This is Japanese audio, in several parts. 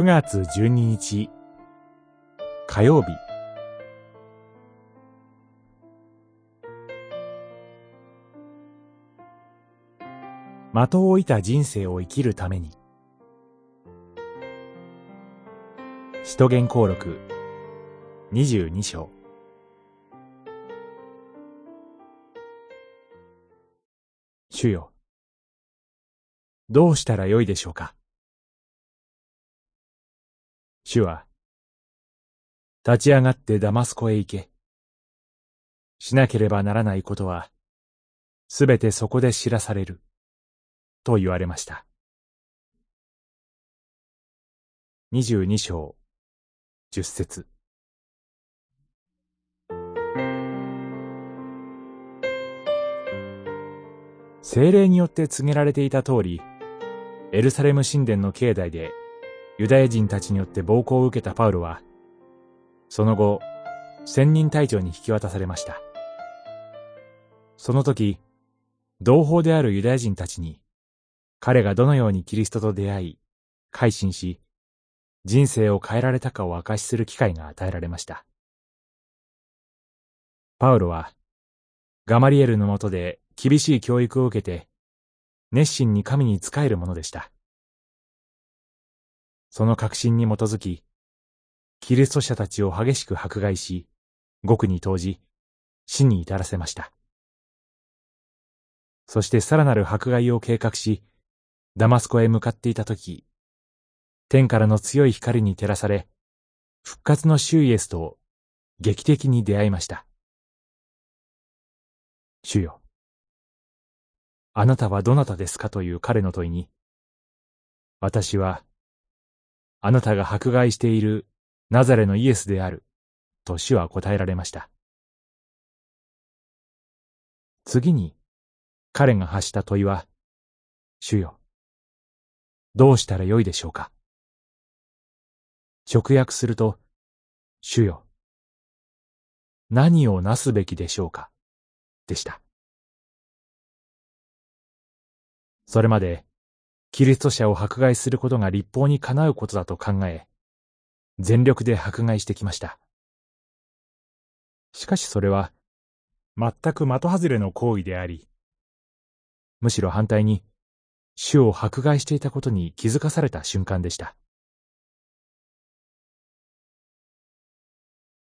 9月12日火曜日。的を射た人生を生きるために。使徒言行録22章。主よどうしたらよいでしょうか。主は、立ち上がってダマスコへ行け。しなければならないことは、すべてそこで知らされる。と言われました。二十二章、十節。精霊によって告げられていた通り、エルサレム神殿の境内でユダヤ人たちによって暴行を受けたパウロは、その後、千人隊長に引き渡されました。その時、同胞であるユダヤ人たちに、彼がどのようにキリストと出会い、改心し、人生を変えられたかを証しする機会が与えられました。パウロは、ガマリエルのもとで厳しい教育を受けて、熱心に神に仕えるものでした。その確信に基づき、キリスト者たちを激しく迫害し、獄に投じ、死に至らせました。そしてさらなる迫害を計画し、ダマスコへ向かっていたとき、天からの強い光に照らされ、復活の主イエスと劇的に出会いました。主よ。あなたはどなたですかという彼の問いに、私はあなたが迫害しているナザレのイエスである、と主は答えられました。次に、彼が発した問いは、主よ、どうしたらよいでしょうか？直訳すると、主よ、何をなすべきでしょうか？でした。それまで、キリスト者を迫害することが立法にかなうことだと考え、全力で迫害してきました。しかしそれは、全く的外れの行為であり、むしろ反対に、主を迫害していたことに気づかされた瞬間でした。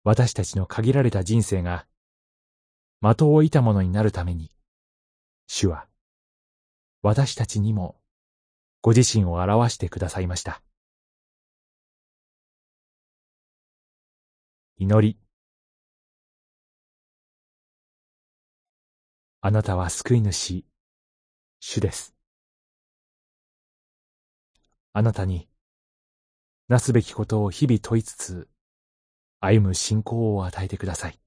私たちの限られた人生が、的を射たものになるために、主は、私たちにもご自身を表してくださいました。祈り。あなたは救い主、主です。あなたに、なすべきことを日々問いつつ、歩む信仰を与えてください。